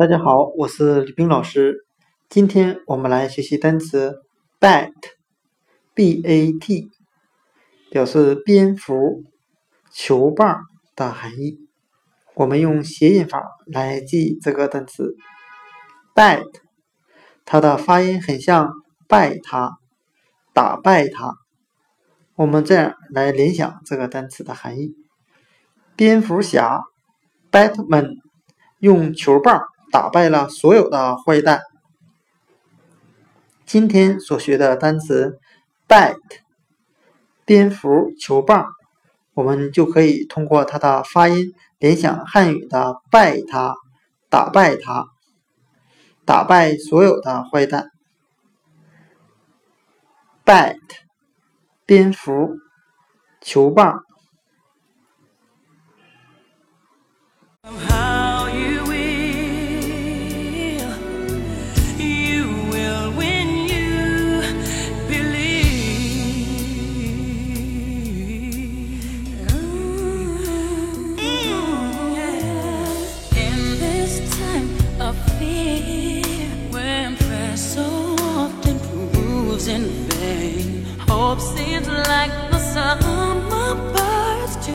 大家好，我是李冰老师。今天我们来学习单词 bat，b-a-t，表示蝙蝠、球棒的含义。我们用谐音法来记这个单词 bat，它的发音很像败他、打败他。我们这样来联想这个单词的含义：蝙蝠侠 Batman 用球棒。打败了所有的坏蛋。今天所学的单词 “bat”，蝙蝠、球棒，我们就可以通过它的发音联想汉语的“败他”，打败他，打败所有的坏蛋。bat，蝙蝠，球棒。moves in vain. Hope seems like